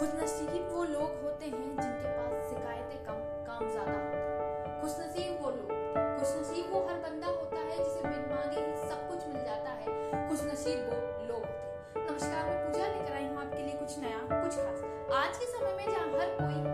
खुशनसीब वो लोग होते हैं जिनके पास शिकायतें कम, काम ज़्यादा होता है। खुशनसीब वो लोग, खुशनसीब वो हर बंदा होता है जिसे बिन मांगे ही सब कुछ मिल जाता है। खुशनसीब वो लोग होते हैं। नमस्कार, मैं पूजा लेकर आई हूँ आपके लिए कुछ नया, कुछ खास। आज के समय में जहाँ हर कोई